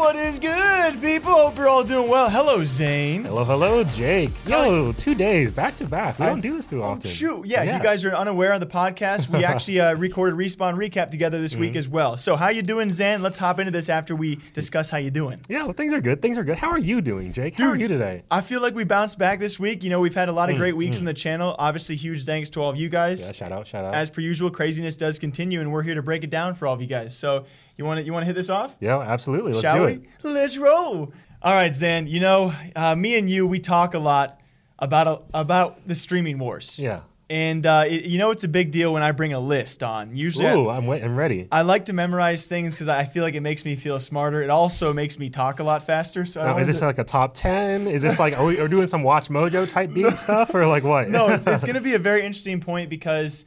What is good, people? Hope you're all doing well. Hello, Zane. Hello, hello, Jake. Yo, two days back to back. We I- don't do this too Oh, often. shoot. Yeah, you guys are unaware on the podcast. We actually uh, recorded Respawn Recap together this Mm-hmm. week as well. So how you doing, Zan? Let's hop into this after we discuss how you doing. Yeah, well, things are good. Things are good. How are you doing, Jake? How are you today? I feel like we bounced back this week. You know, we've had a lot of great weeks in the channel. Obviously, huge thanks to all of you guys. Mm, Yeah, shout out, shout out. As per usual, craziness does continue, and we're here to break it down for all of you guys. So you want to you want to hit this off? yeah, absolutely. Let's Shall do we? it. Let's roll. All right, Zan. You know, uh, me and you, we talk a lot about about the streaming wars. Yeah. And uh, it, you know, it's a big deal when I bring a list on. Usually, I- Ooh, I'm, wait- I'm ready. I like to memorize things because I feel like it makes me feel smarter. It also makes me talk a lot faster. So I Now, is this to- like a top 10? Is this like, are we are doing some WatchMojo type beat stuff or like what? no, it's, it's going to be a very interesting point because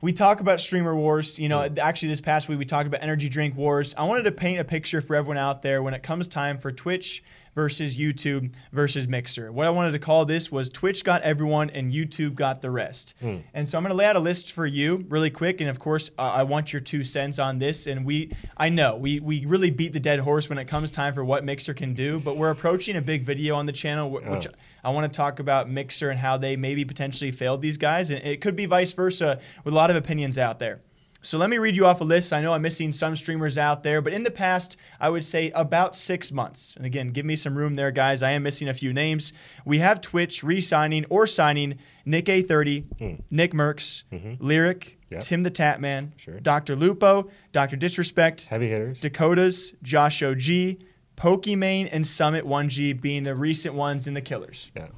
we talk about streamer wars. You know, actually, this past week we talked about energy drink wars. I wanted to paint a picture for everyone out there when it comes time for Twitch versus YouTube versus Mixer. What I wanted to call this was Twitch got everyone and YouTube got the rest. And so I'm going to lay out a list for you really quick. And of course, uh, I want your two cents on this. And we, I know we we really beat the dead horse when it comes time for what Mixer can do. But we're approaching a big video on the channel, wh- which. I want to talk about Mixer and how they maybe potentially failed these guys. And it could be vice versa with a lot of opinions out there. So let me read you off a list. I know I'm missing some streamers out there, but in the past, I would say about six months. And again, give me some room there, guys. I am missing a few names. We have Twitch re signing or signing NickEh30, hmm. Nick Mercs, mm-hmm. Lirik, Yep. Tim the Tatman, Sure. Dr. Lupo, Dr. Disrespect, Heavy hitters. Dakotaz, Josh OG, Pokimane, and Summit 1G being the recent ones in the killers. yeah.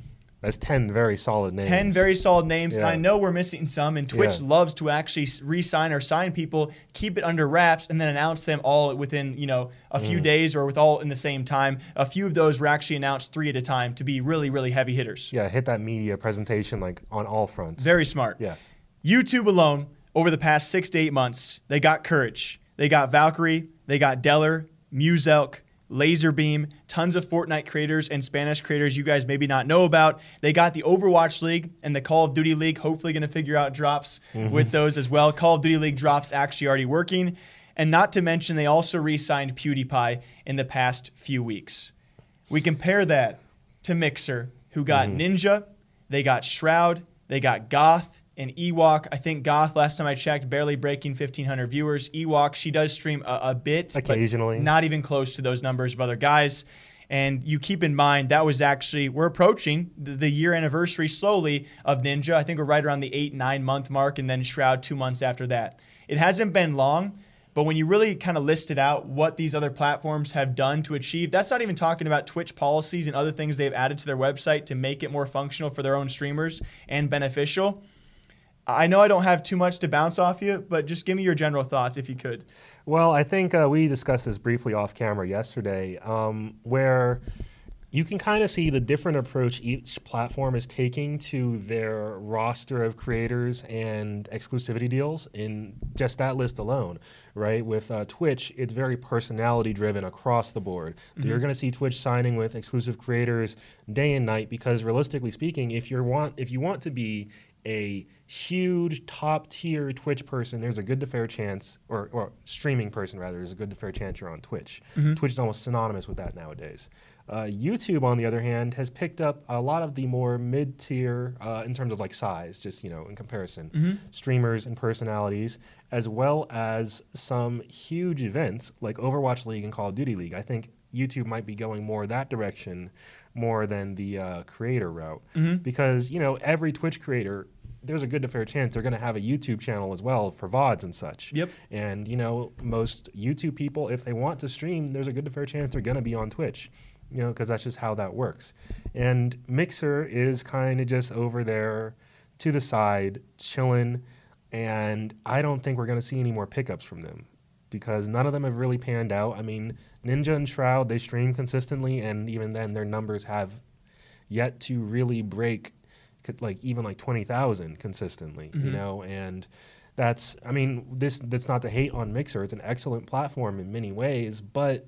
That's 10 very solid names. 10 very solid names, and I know we're missing some, and Twitch Yeah. loves to actually re sign or sign people, keep it under wraps, and then announce them all within, you know, a few Mm. days or with all in the same time. A few of those were actually announced three at a time to be really, really heavy hitters. Yeah, hit that media presentation like on all fronts. Very smart. Yes. YouTube alone, over the past six to eight months, they got Courage, they got Valkyrae, they got Dellor, Muselk, Laserbeam, tons of Fortnite creators and Spanish creators you guys maybe not know about. They got the Overwatch League and the Call of Duty League, hopefully going to figure out drops mm-hmm. with those as well. Call of Duty League drops actually already working. And not to mention, they also re signed PewDiePie in the past few weeks. We compare that to Mixer, who got mm-hmm. Ninja, they got Shroud, they got Goth, and Ewok. I think Goth, last time I checked, barely breaking 1,500 viewers. Ewok, she does stream a, a bit, Occasionally. not even close to those numbers of other guys. And you keep in mind that was actually we're approaching the, the year anniversary slowly of Ninja. I think we're right around the eight nine month mark, and then Shroud two months after that. It hasn't been long, but when you really kind of listed out what these other platforms have done to achieve, that's not even talking about Twitch policies and other things they've added to their website to make it more functional for their own streamers and beneficial. I know I don't have too much to bounce off you, but just give me your general thoughts if you could. Well, I think uh, we discussed this briefly off camera yesterday, um, where you can kind of see the different approach each platform is taking to their roster of creators and exclusivity deals in just that list alone, right? With uh, Twitch, it's very personality driven across the board. You're going to see Twitch signing with exclusive creators day and night because, realistically speaking, if you want if you want to be a huge top tier Twitch person, there's a good to fair chance, or, or streaming person rather, there's a good to fair chance you're on Twitch. Twitch is almost synonymous with that nowadays. Uh, YouTube, on the other hand, has picked up a lot of the more mid tier, uh, in terms of like size, just you know, in comparison, streamers and personalities, as well as some huge events like Overwatch League and Call of Duty League. I think YouTube might be going more that direction more than the uh, creator route because you know every Twitch creator there's a good to fair chance they're going to have a YouTube channel as well for VODs and such. Yep. And you know most YouTube people if they want to stream there's a good to fair chance they're going to be on Twitch. You know because that's just how that works. And Mixer is kind of just over there to the side chilling and I don't think we're going to see any more pickups from them because none of them have really panned out. I mean, Ninja and Shroud, they stream consistently, and even then, their numbers have yet to really break like even like 20,000 consistently, you mm-hmm. know, and that's, I mean, this, that's not to hate on Mixer. It's an excellent platform in many ways, but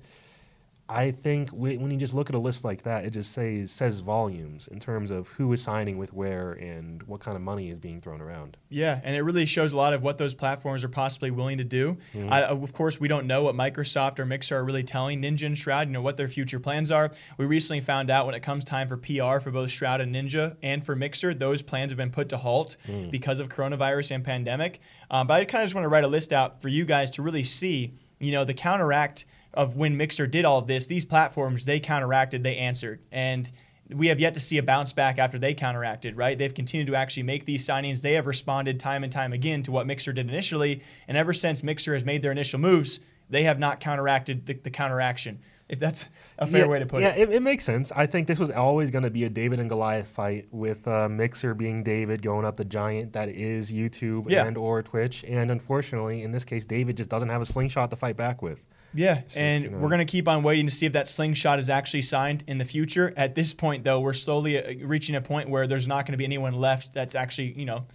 I think whe- when you just look at a list like that, it just says says volumes in terms of who is signing with where and what kind of money is being thrown around. Yeah, and it really shows a lot of what those platforms are possibly willing to do. Mm-hmm. I, of course, we don't know what Microsoft or Mixer are really telling Ninja and Shroud, you know, what their future plans are. We recently found out when it comes time for PR for both Shroud and Ninja and for Mixer, those plans have been put to halt Mm. because of coronavirus and pandemic. Um, but I kind of just want to write a list out for you guys to really see, you know, the counteract of when Mixer did all of this. These platforms, they counteracted, they answered. And we have yet to see a bounce back after they counteracted, right? They've continued to actually make these signings. They have responded time and time again to what Mixer did initially. And ever since Mixer has made their initial moves, they have not counteracted the, the counteraction, if that's a fair yeah, way to put yeah, it. it. it makes sense. I think this was always going to be a David and Goliath fight with uh, Mixer being David going up the giant that is YouTube Yeah. and or Twitch. And unfortunately, in this case, David just doesn't have a slingshot to fight back with. Yeah, just, and you know- we're going to keep on waiting to see if that slingshot is actually signed in the future. At this point, though, we're slowly uh, reaching a point where there's not going to be anyone left that's actually, you know,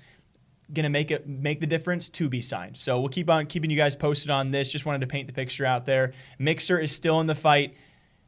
going to make it make the difference to be signed. So we'll keep on keeping you guys posted on this. Just wanted to paint the picture out there. Mixer is still in the fight.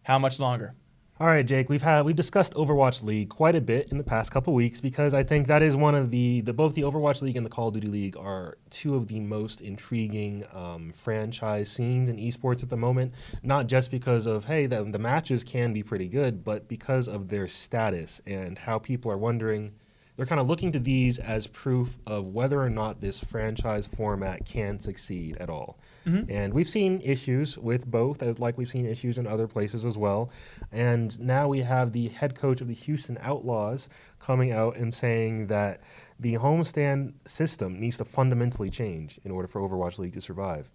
How much longer? All right, Jake. We've had we've discussed Overwatch League quite a bit in the past couple weeks because I think that is one of the, the both the Overwatch League and the Call of Duty League are two of the most intriguing um, franchise scenes in esports at the moment. Not just because of hey the, the matches can be pretty good, but because of their status and how people are wondering. They're kind of looking to these as proof of whether or not this franchise format can succeed at all. Mm-hmm. And we've seen issues with both, as like we've seen issues in other places as well. And now we have the head coach of the Houston Outlaws coming out and saying that the homestand system needs to fundamentally change in order for Overwatch League to survive.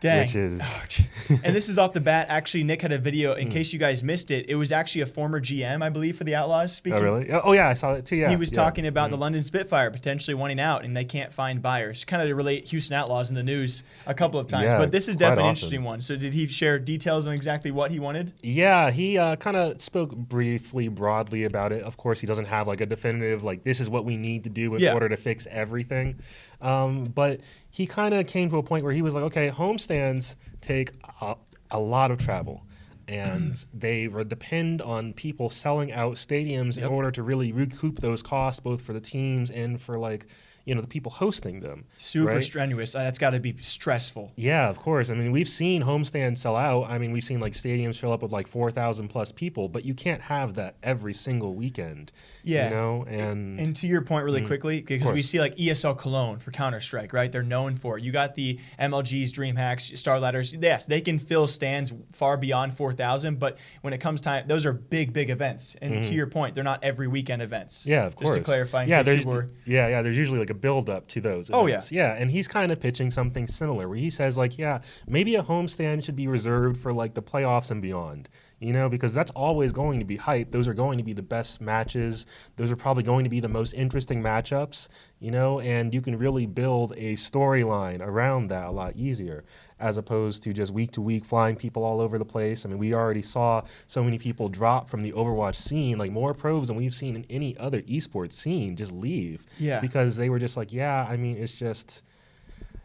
Dang. Which is and this is off the bat. Actually, Nick had a video. In case you guys missed it, it was actually a former GM, I believe, for the Outlaws. Speaking. oh really? Oh yeah, I saw that too. Yeah, he was yeah. Talking about the London Spitfire potentially wanting out, and they can't find buyers. Kind of to relate Houston Outlaws in the news a couple of times, Yeah, but this is definitely an interesting one. So, did he share details on exactly what he wanted? Yeah, he uh, kind of spoke briefly, broadly about it. Of course, he doesn't have like a definitive, like, this is what we need to do in Yeah. order to fix everything. Um, but he kind of came to a point where he was like, okay, homestands take a, a lot of travel. And they depend on people selling out stadiums in order to really recoup those costs, both for the teams and for like, you know the people hosting them. Super right? strenuous. Uh, That's got to be stressful. Yeah, of course. I mean, we've seen homestands sell out. I mean, we've seen like stadiums fill up with like four thousand plus people, but you can't have that every single weekend. Yeah. you know, and, And to your point, really quickly, because we see like ESL Cologne for Counter Strike, right? They're known for it. You got the MLG's DreamHacks, Star Ladders. Yes, they can fill stands far beyond 4,000, but when it comes time, those are big, big events. And to your point, they're not every weekend events. Mm-hmm. yeah, of course. Just to clarify, yeah, there's yeah, yeah. There's usually like a build up to those. Oh, yeah. yeah. And he's kind of pitching something similar, where he says like, yeah, maybe a homestand should be reserved for like the playoffs and beyond. You know, because that's always going to be hype. Those are going to be the best matches. Those are probably going to be the most interesting matchups. You know, and you can really build a storyline around that a lot easier, as opposed to just week to week flying people all over the place. I mean, we already saw so many people drop from the Overwatch scene, like more pros than we've seen in any other esports scene, just leave. Yeah. Because they were just like, yeah, I mean, it's just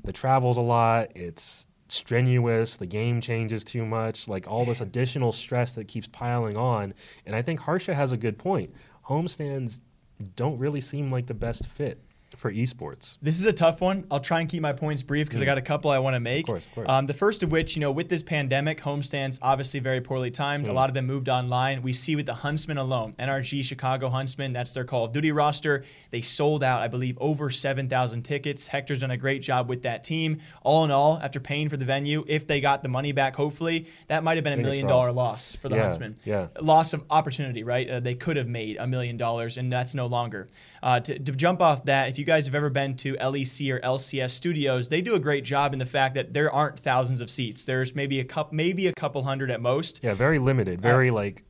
the travel's a lot. It's strenuous. The game changes too much. Like all this additional stress that keeps piling on. And I think Harsha has a good point. Homestands don't really seem like the best fit for esports. This is a tough one. I'll try and keep my points brief because I got a couple I want to make. Mm. course, of course. Um, the first of which, you know, with this pandemic, homestands obviously very poorly timed. Mm. A lot of them moved online. We see with the Huntsmen alone, NRG Chicago Huntsmen, that's their Call of Duty roster. They sold out, I believe, over 7,000 tickets. Hector's done a great job with that team. All in all, after paying for the venue, if they got the money back, hopefully, that might have been a million dollar loss for the Yeah, Huntsmen yeah. loss of opportunity, right? Uh, they could have made a million dollars, and that's no longer. Uh, to, to jump off that, if you guys have ever been to LEC or LCS studios, they do a great job in the fact that there aren't thousands of seats. There's maybe a cup, maybe a couple hundred at most. Yeah, very limited, uh, very like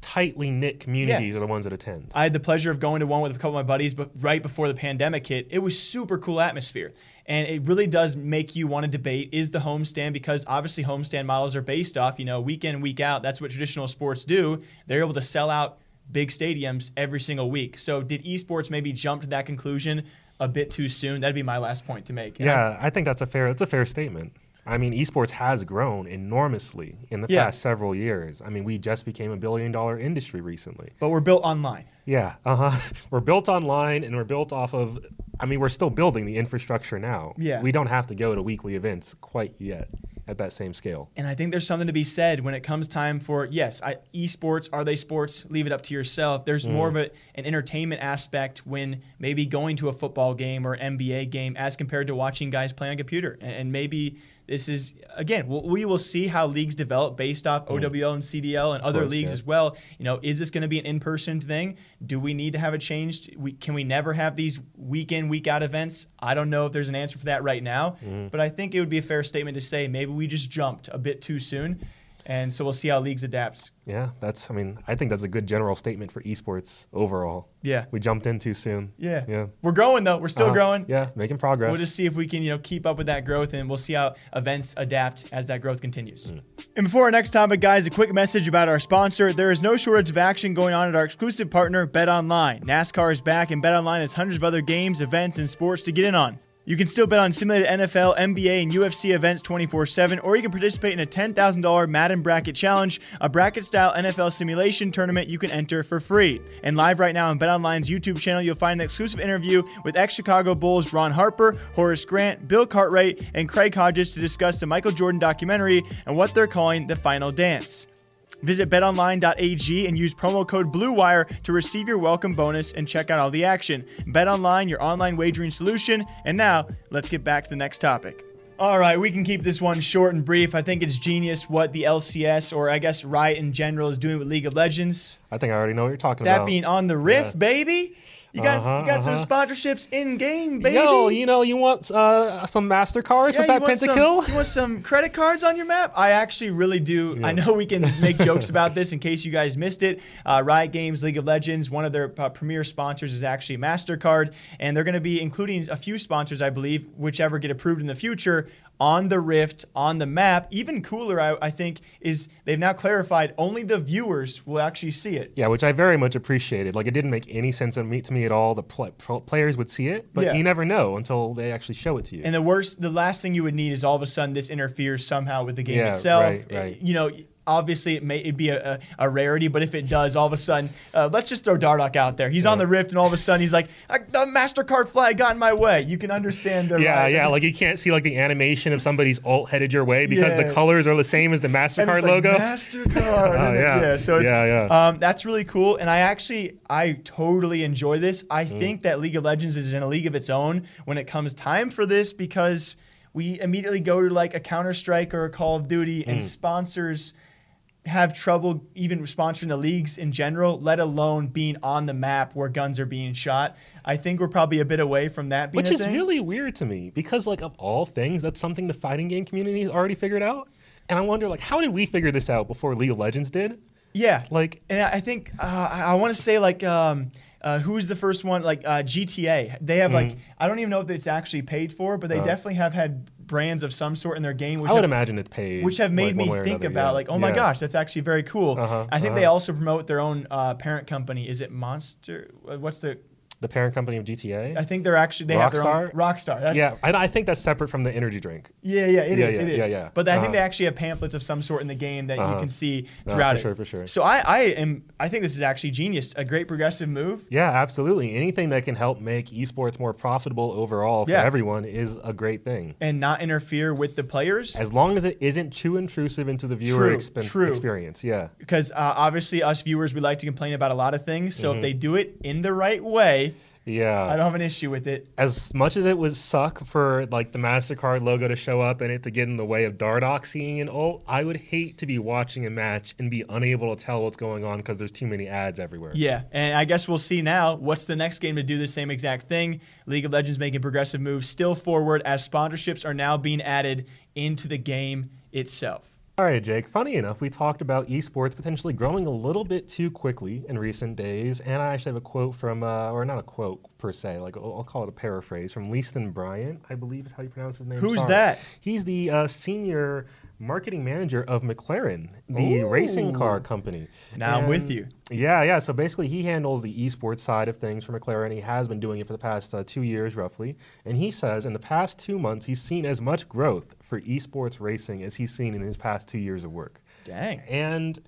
tightly knit communities are the ones that attend. I had the pleasure of going to one with a couple of my buddies, but right before the pandemic hit, it was super cool atmosphere. And it really does make you want to debate is the homestand because obviously homestand models are based off, you know, week in, week out. That's what traditional sports do. They're able to sell out big stadiums every single week. So did esports maybe jump to that conclusion a bit too soon? That'd be my last point to make. And I- Yeah, I think that's a fair that's a fair statement. I mean, esports has grown enormously in the Yeah. past several years. I mean, we just became a billion dollar industry recently. but we're built online. Yeah, uh huh. We're built online and we're built off of. I mean, we're still building the infrastructure now. Yeah. We don't have to go to weekly events quite yet at that same scale. And I think there's something to be said when it comes time for yes, I, esports are they sports? Leave it up to yourself. There's mm-hmm. more of a, an entertainment aspect when maybe going to a football game or NBA game as compared to watching guys play on a computer. And, and maybe this is again we'll, see how leagues develop based off OWL and CDL and other course, leagues yeah. as well. You know, is this going to be an in-person thing? Do we need to have it changed? We, can we never have these week in week out events? I don't know if there's an answer for that right now, Mm-hmm. but I think it would be a fair statement to say maybe we just jumped a bit too soon, and so we'll see how leagues adapt. Yeah, that's. I mean, I think that's a good general statement for esports overall. Yeah. We jumped in too soon. Yeah, Yeah. we're growing though. We're still Uh-huh. growing. Yeah, making progress. We'll just see if we can, you know, keep up with that growth, and we'll see how events adapt as that growth continues. Mm. And before our next topic, guys, a quick message about our sponsor. There is no shortage of action going on at our exclusive partner, BetOnline. NASCAR is back, and BetOnline has hundreds of other games, events, and sports to get in on. You can still bet on simulated NFL, NBA, and UFC events 24 7, or you can participate in a $10,000 Madden Bracket Challenge, a bracket style NFL simulation tournament you can enter for free. And live right now on BetOnline's YouTube channel, you'll find an exclusive interview with ex Chicago Bulls Ron Harper, Horace Grant, Bill Cartwright, and Craig Hodges to discuss the Michael Jordan documentary and what they're calling the final dance. Visit betonline.ag and use promo code BLUEWIRE to receive your welcome bonus and check out all the action. BetOnline, your online wagering solution. And now, let's get back to the next topic. All right, we can keep this one short and brief. I think it's genius what the LCS, or I guess Riot in general, is doing with League of Legends. I think I already know what you're talking That about. That being on the Rift, Yeah. baby. You got, Uh-huh, you got some uh-huh. sponsorships in game, baby. Yo, you know, you want uh, some Mastercards Yeah, with that want some- pentakill? you want some credit cards on your map? I actually really do. I know we can make jokes about this in case you guys missed it. Uh, Riot Games, League of Legends, one of their uh, premier sponsors is actually MasterCard, and they're going to be including a few sponsors, I believe, whichever get approved in the future on the Rift, on the map. Even cooler, I, I think, is they've now clarified only the viewers will actually see it. Yeah, which I very much appreciated. Like, it didn't make any sense to me, to me at all. The pl- pl- players would see it, but Yeah. you never know until they actually show it to you. And the worst, the last thing you would need is all of a sudden this interferes somehow with the game Yeah, itself. right, right. You know, obviously it may it'd be a, a, a rarity, but if it does, all of a sudden, uh, let's just throw Dardoch out there. He's on the rift, and all of a sudden he's like, the Mastercard flag got in my way. You can understand. Yeah, right. yeah. Like you can't see like the animation of somebody's alt headed your way because Yeah. the colors are the same as the And Mastercard it's like, logo. Mastercard. Oh, it- yeah. So it's, Yeah, yeah. Um, that's really cool. And I actually, I totally enjoy this. I Mm. think that League of Legends is in a league of its own when it comes time for this because we immediately go to like a Counter Strike or a Call of Duty, Mm. and sponsors have trouble even sponsoring the leagues in general, let alone being on the map where guns are being shot. I think we're probably a bit away from that being Which is thing. really weird to me because, like, of all things, that's something the fighting game community has already figured out. And I wonder, like, how did we figure this out before League of Legends did? Yeah, Like- and I think uh, I, I want to say like um, uh, who's the first one? Like uh, GTA. They have like Mm-hmm. I don't even know if it's actually paid for, but they definitely have had brands of some sort in their game. Which. I would have, imagine it's paid. which have made like, me think another, about yeah. like, oh my gosh, that's actually very cool. Uh-huh, I think uh-huh. they also promote their own uh, parent company. Is it Monster? uh, What's the? The parent company of GTA? I think they're actually they have their own Rockstar? Rockstar. Yeah, I, I think that's separate from the energy drink. Yeah, yeah, it Yeah, is. yeah, it yeah, yeah. But I think Uh-huh. they actually have pamphlets of some sort in the game that you Uh-huh. can see No, throughout for it. sure, for sure. So I, I am. I think this is actually genius. A great progressive move. Yeah, absolutely. Anything that can help make esports more profitable overall for Yeah. everyone is a great thing. and not interfere with the players. As long as it isn't too intrusive into the viewer experience. True, expen- true. experience. Yeah. because uh, obviously us viewers we like to complain about a lot of things. So Mm-hmm. if they do it in the right way, Yeah. I don't have an issue with it. as much as it would suck for like the Mastercard logo to show up and it to get in the way of Dardoch seeing an ult, oh, I would hate to be watching a match and be unable to tell what's going on because there's too many ads everywhere. Yeah, and I guess we'll see now what's the next game to do the same exact thing. League of Legends making progressive moves still forward as sponsorships are now being added into the game itself. All right, Jake. Funny enough, we talked about esports potentially growing a little bit too quickly in recent days, and I actually have a quote from, uh, or not a quote per se, like I'll I'll call it a paraphrase from Leaston Bryant, I believe is how you pronounce his name. Who's Sorry. that? He's the uh, senior marketing manager of McLaren, the racing car company. Now I'm with you. Yeah, yeah. So basically, he handles the esports side of things for McLaren. He has been doing it for the past uh, two years, roughly. And he says in the past two months, he's seen as much growth for esports racing as he's seen in his past two years of work. Dang. And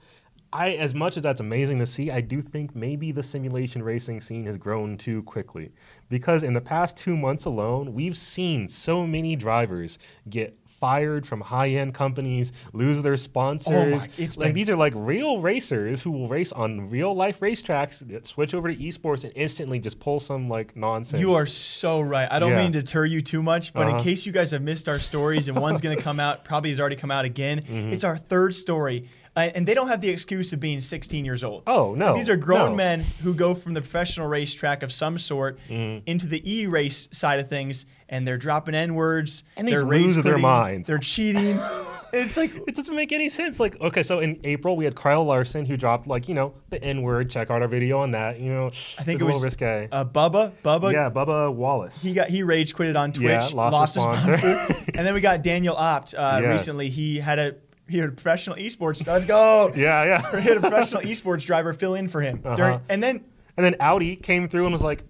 I, as much as that's amazing to see, I do think maybe the simulation racing scene has grown too quickly. Because in the past two months alone, we've seen so many drivers get fired from high-end companies, lose their sponsors. it's like been- these are like real racers who will race on real life racetracks, that switch over to esports, and instantly just pull some like nonsense. You are so right. I don't Yeah. mean to deter you too much, but in Uh-huh. case you guys have missed our stories and one's going to come out, probably has already come out again, Mm-hmm. it's our third story. Uh, and they don't have the excuse of being 16 years old. Oh, no, These are grown no. men who go from the professional racetrack of some sort Mm-hmm. into the e race side of things, and they're dropping N words. And they they're just lose their minds. They're cheating. it's like, It doesn't make any sense. Like, okay, so in April we had Kyle Larson who dropped like you know the N word. Check out our video on that. You know, I think it's it a was little risque. uh, Bubba. Bubba. yeah, Bubba Wallace. He got he rage quitted on Twitch, Yeah, lost lost, a a sponsor. sponsor, and then we got Daniel Abt uh, Yeah. recently. He had a he had a professional esports. Let's go. yeah, yeah. He had a professional esports driver fill in for him Uh-huh. during, and then and then Audi came through and was like,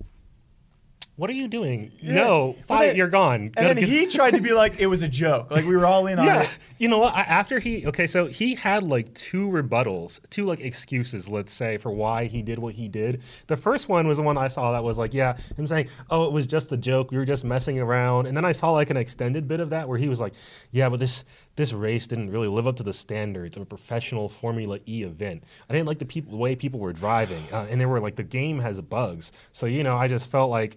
"What are you doing? Yeah. No, fight. then- you're gone." and then he tried to be like it was a joke, like we were all in on yeah, it. you know what? I, after he okay, so he had like two rebuttals, two like excuses, let's say, for why he did what he did. The first one was the one I saw that was like, yeah, him saying, "Oh, it was just a joke. We were just messing around." And then I saw like an extended bit of that where he was like, "Yeah, but this this race didn't really live up to the standards of a professional Formula E event. I didn't like the people the way people were driving, uh, and they were like the game has bugs. So you know, I just felt like."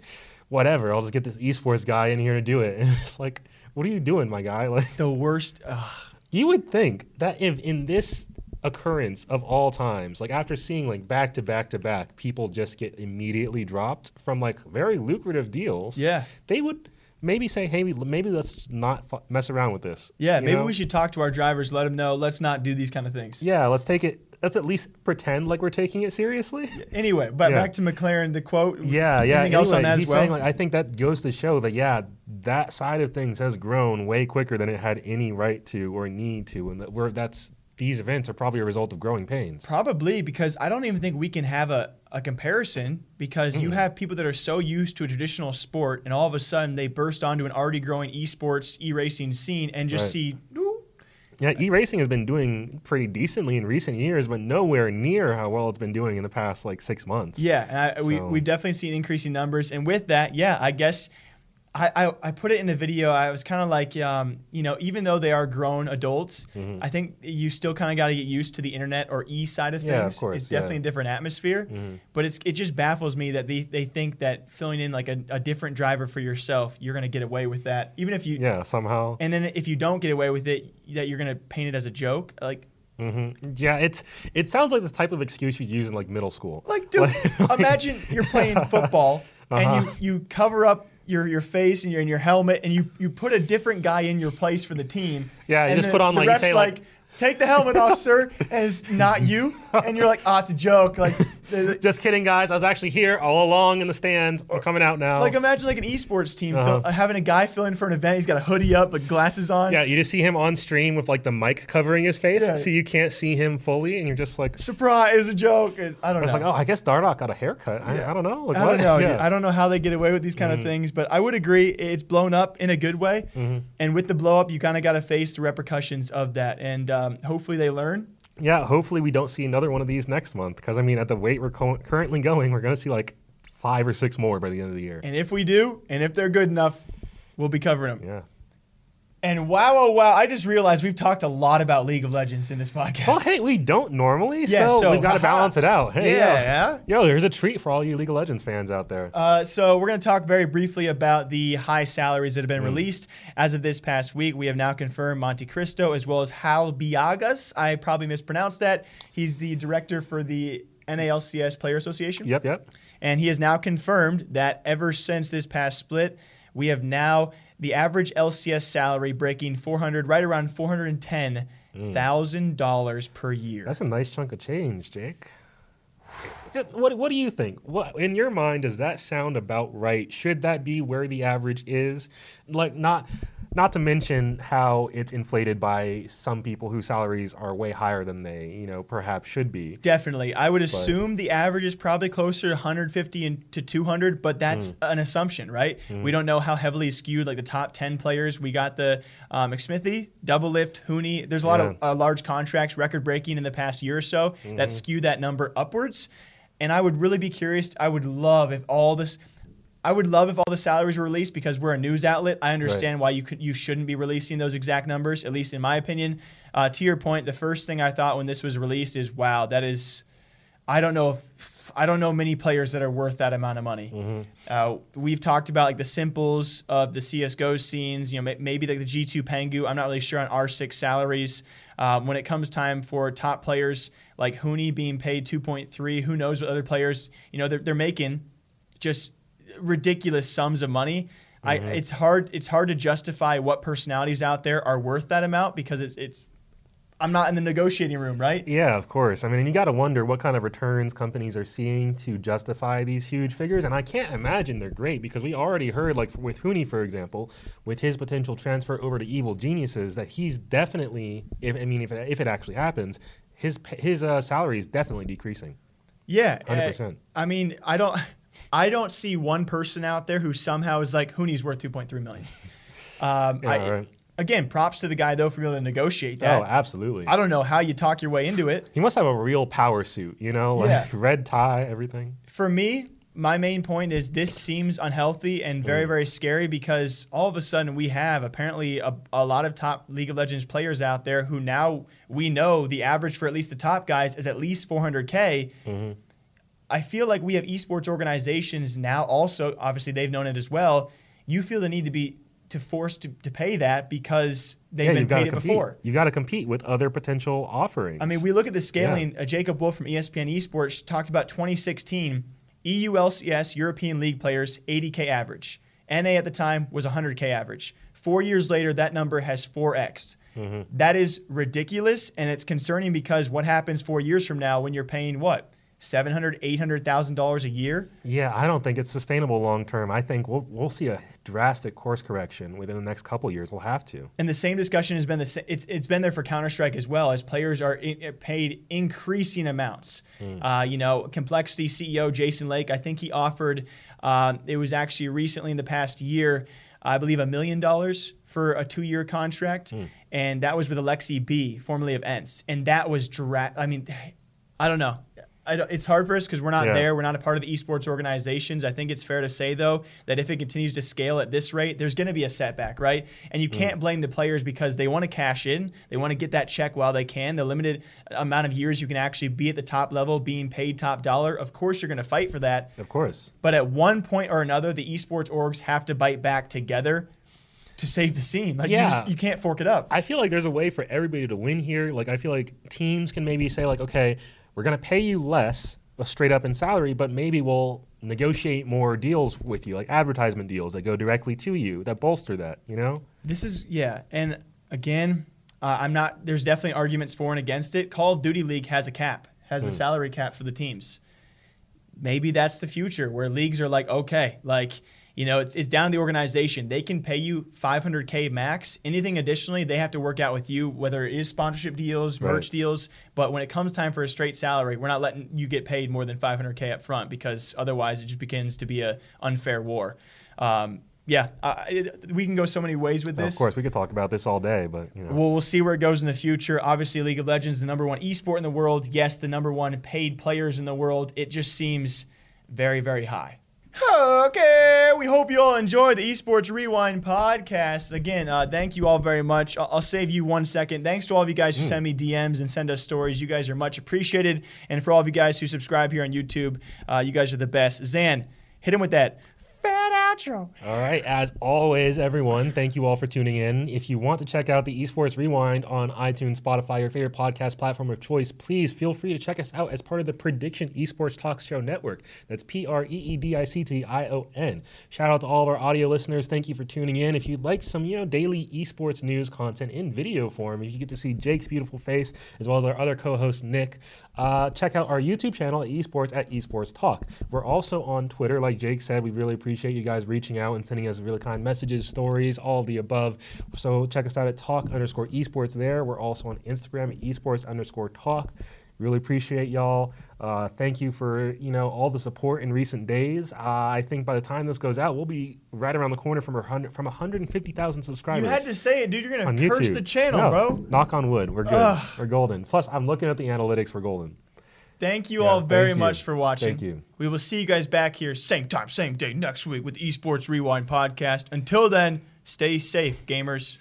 Whatever, I'll just get this esports guy in here to do it. And it's like, what are you doing, my guy? Like, The worst. ugh. you would think that if in this occurrence of all times, like after seeing like back to back to back, people just get immediately dropped from like very lucrative deals. Yeah. they would maybe say, hey, maybe let's not fu- mess around with this. Yeah, maybe know? we should talk to our drivers, let them know. Let's not do these kind of things. Yeah, let's take it. Let's at least pretend like we're taking it seriously. Anyway, but Yeah. back to McLaren, the quote. Yeah, yeah. Anything else on that he's as well? saying like I think that goes to show that yeah, that side of things has grown way quicker than it had any right to or need to, and that we're that's these events are probably a result of growing pains. Probably because I don't even think we can have a, a comparison because Mm. you have people that are so used to a traditional sport and all of a sudden they burst onto an already growing esports, e racing scene and just Right. see, "Ooh, Yeah, e-racing has been doing pretty decently in recent years, but nowhere near how well it's been doing in the past like six months. Yeah, and I, we, we've definitely seen increasing numbers. And with that, yeah, I guess I, I, I put it in a video. I was kind of like, um, you know, even though they are grown adults, Mm-hmm. I think you still kind of got to get used to the internet or e side of things. Yeah, of course, It's definitely yeah. Mm-hmm. a different atmosphere. But it's it just baffles me that they, they think that filling in like a, a different driver for yourself, you're going to get away with that. Even if you, Yeah, somehow. and then if you don't get away with it, that you're going to paint it as a joke. Like, Yeah, it's it sounds like the type of excuse you use in like middle school. Like, dude, imagine you're playing football Uh-huh. and you, you cover up your, your face and your, and your helmet and you, you put a different guy in your place for the team. Yeah, you just the- put on, like, say, like- take the helmet off, sir, and it's not you. And you're like, oh, it's a joke. Like, Just kidding, guys. I was actually here all along in the stands. I'm coming out now. like imagine like an esports team Uh-huh. fill, having a guy fill in for an event. He's got a hoodie up, but glasses on. yeah, you just see him on stream with like the mic covering his face, Yeah. so you can't see him fully, and you're just like, Surprise! A joke. I don't I know. was like, oh, I guess Dardoch got a haircut. I, Yeah. I don't know. Like, I what? don't know. Yeah. Mm-hmm. I don't know how they get away with these kind of things, but I would agree it's blown up in a good way. And with the blow up, you kind of got to face the repercussions of that, and um, hopefully they learn. Yeah, hopefully we don't see another one of these next month, because I mean, at the rate we're co- currently going, we're going to see like five or six more by the end of the year. And if we do, and if they're good enough, we'll be covering them. Yeah. And wow, oh wow! I just realized we've talked a lot about League of Legends in this podcast. Well, hey, we don't normally, Yeah, so, so, we've got to balance it out. Hey, Yeah. yo, yo, there's a treat for all you League of Legends fans out there. Uh, so we're going to talk very briefly about the high salaries that have Mm. been released as of this past week. We have now confirmed Monte Cristo as well as Hal Biagas. I probably mispronounced that. He's the director for the NALCS Player Association. yep, yep. And he has now confirmed that ever since this past split, we have now the average LCS salary breaking 400, right around $410,000 per year. That's a nice chunk of change, Jake. What, what do you think? What in your mind does that sound about right? Should that be where the average is? Like not not to mention how it's inflated by some people whose salaries are way higher than they, you know, perhaps should be. Definitely. I would assume the average is probably closer to 150 and to 200, but that's Hmm. an assumption, right? We don't know how heavily skewed like the top 10 players. We got the um, McSmithy, Double Lift, Huni. There's a lot of uh, large contracts, record breaking in the past year or so Mm-hmm. that skew that number upwards. And I would really be curious. I would love if all this. I would love if all the salaries were released because we're a news outlet. I understand why you could you shouldn't be releasing those exact numbers, at least in my opinion. Uh, to your point, the first thing I thought when this was released is, wow, that is. I don't know if I don't know many players that are worth that amount of money. Uh, we've talked about like the s1mples of the CS:GO scenes. You know, maybe like the G2 Pengu. I'm not really sure on R6 salaries. Um, when it comes time for top players like Huni being paid 2.3, who knows what other players you know they're, they're making just ridiculous sums of money. I, it's hard. It's hard to justify what personalities out there are worth that amount because it's. it's I'm not in the negotiating room, right? Yeah, of course. I mean, and you got to wonder what kind of returns companies are seeing to justify these huge figures. And I can't imagine they're great because we already heard, like with Huni, for example, with his potential transfer over to Evil Geniuses, that he's definitely, if I mean, if it, if it actually happens, his his uh, salary is definitely decreasing. Yeah, uh, 100%. I mean, I don't, I don't see one person out there who somehow is like Huni's worth 2.3 million. Um, Yeah, I, right. Again, props to the guy though for being able to negotiate that. oh, absolutely. I don't know how you talk your way into it. He must have a real power suit, you know, like Yeah. red tie, everything. For me, my main point is this seems unhealthy and Mm. very, very scary because all of a sudden we have apparently a, a lot of top League of Legends players out there who now we know the average for at least the top guys is at least 400K. I feel like we have esports organizations now also, obviously they've known it as well. You feel the need to be to force to, to pay that because they've been you've got paid it compete. before. You got to compete with other potential offerings. I mean, we look at the scaling. Uh, Jacob Wolf from ESPN Esports talked about 2016 EU LCS European League players 80k average. NA at the time was 100k average. Four years later, that number has 4xed. That is ridiculous, and it's concerning because what happens four years from now when you're paying what? Seven hundred, eight hundred thousand dollars a year. Yeah, I don't think it's sustainable long term. I think we'll we'll see a drastic course correction within the next couple years. We'll have to. And the same discussion has been the it's it's been there for Counter Strike as well as players are in, paid increasing amounts. Uh, you know, Complexity CEO Jason Lake, I think he offered um, it was actually recently in the past year, I believe a million dollars for a two year contract. and that was with Alexi B, formerly of Ents, and that was dra- I mean, I don't know. I don't, it's hard for us because we're not Yeah. there. We're not a part of the esports organizations. I think it's fair to say, though, that if it continues to scale at this rate, there's going to be a setback, right? And you mm. can't blame the players because they want to cash in. They want to get that check while they can. The limited amount of years you can actually be at the top level, being paid top dollar. Of course, you're going to fight for that. Of course. But at one point or another, the esports orgs have to bite back together to save the scene. Like you, Yeah. just, you can't fork it up. I feel like there's a way for everybody to win here. Like I feel like teams can maybe say like, okay, we're gonna pay you less, straight up in salary, but maybe we'll negotiate more deals with you, like advertisement deals that go directly to you that bolster that. You know? This is yeah, and again, uh, I'm not. There's definitely arguments for and against it. Call of Duty League has a cap, has a salary cap for the teams. Maybe that's the future where leagues are like, okay, like you know, it's it's down to the organization. They can pay you 500k max. Anything additionally, they have to work out with you, whether it is sponsorship deals, merch Right. deals. But when it comes time for a straight salary, we're not letting you get paid more than 500k up front because otherwise it just begins to be a unfair war. Um, yeah, uh, it, we can go so many ways with this. Of course, we could talk about this all day, but you know. Well, we'll see where it goes in the future. Obviously, League of Legends, the number one esport in the world. Yes, the number one paid players in the world. It just seems very, very high. Okay, we hope you all enjoy the Esports Rewind podcast. Again, uh, thank you all very much. I'll, I'll save you one second. Thanks to all of you guys who send me DMs and send us stories. You guys are much appreciated. And for all of you guys who subscribe here on YouTube, uh, you guys are the best. Zan, hit him with that fat All right, as always, everyone, thank you all for tuning in. If you want to check out the Esports Rewind on iTunes, Spotify, your favorite podcast platform of choice, please feel free to check us out as part of the Prediction Esports Talk Show Network. That's P R E E D I C T I O N. Shout out to all of our audio listeners. Thank you for tuning in. If you'd like some, you know, daily esports news content in video form, if you get to see Jake's beautiful face as well as our other co-host Nick, uh, check out our YouTube channel at Esports at Esports Talk. We're also on Twitter, like Jake said. We really appreciate you guys reaching out and sending us really kind messages, stories, all the above. So check us out at talk underscore esports there. We're also on Instagram at esports underscore talk. Really appreciate y'all. Uh, thank you for you know all the support in recent days. Uh, I think by the time this goes out, we'll be right around the corner from 100 from 150,000 subscribers. You had to say it, dude. You're going to curse YouTube. the channel, No, bro. Knock on wood. We're good. Ugh. We're golden. Plus, I'm looking at the analytics. We're golden. Thank you Yeah, all very you. much for watching. Thank you. We will see you guys back here same time, same day next week with Esports Rewind podcast. Until then, stay safe, gamers.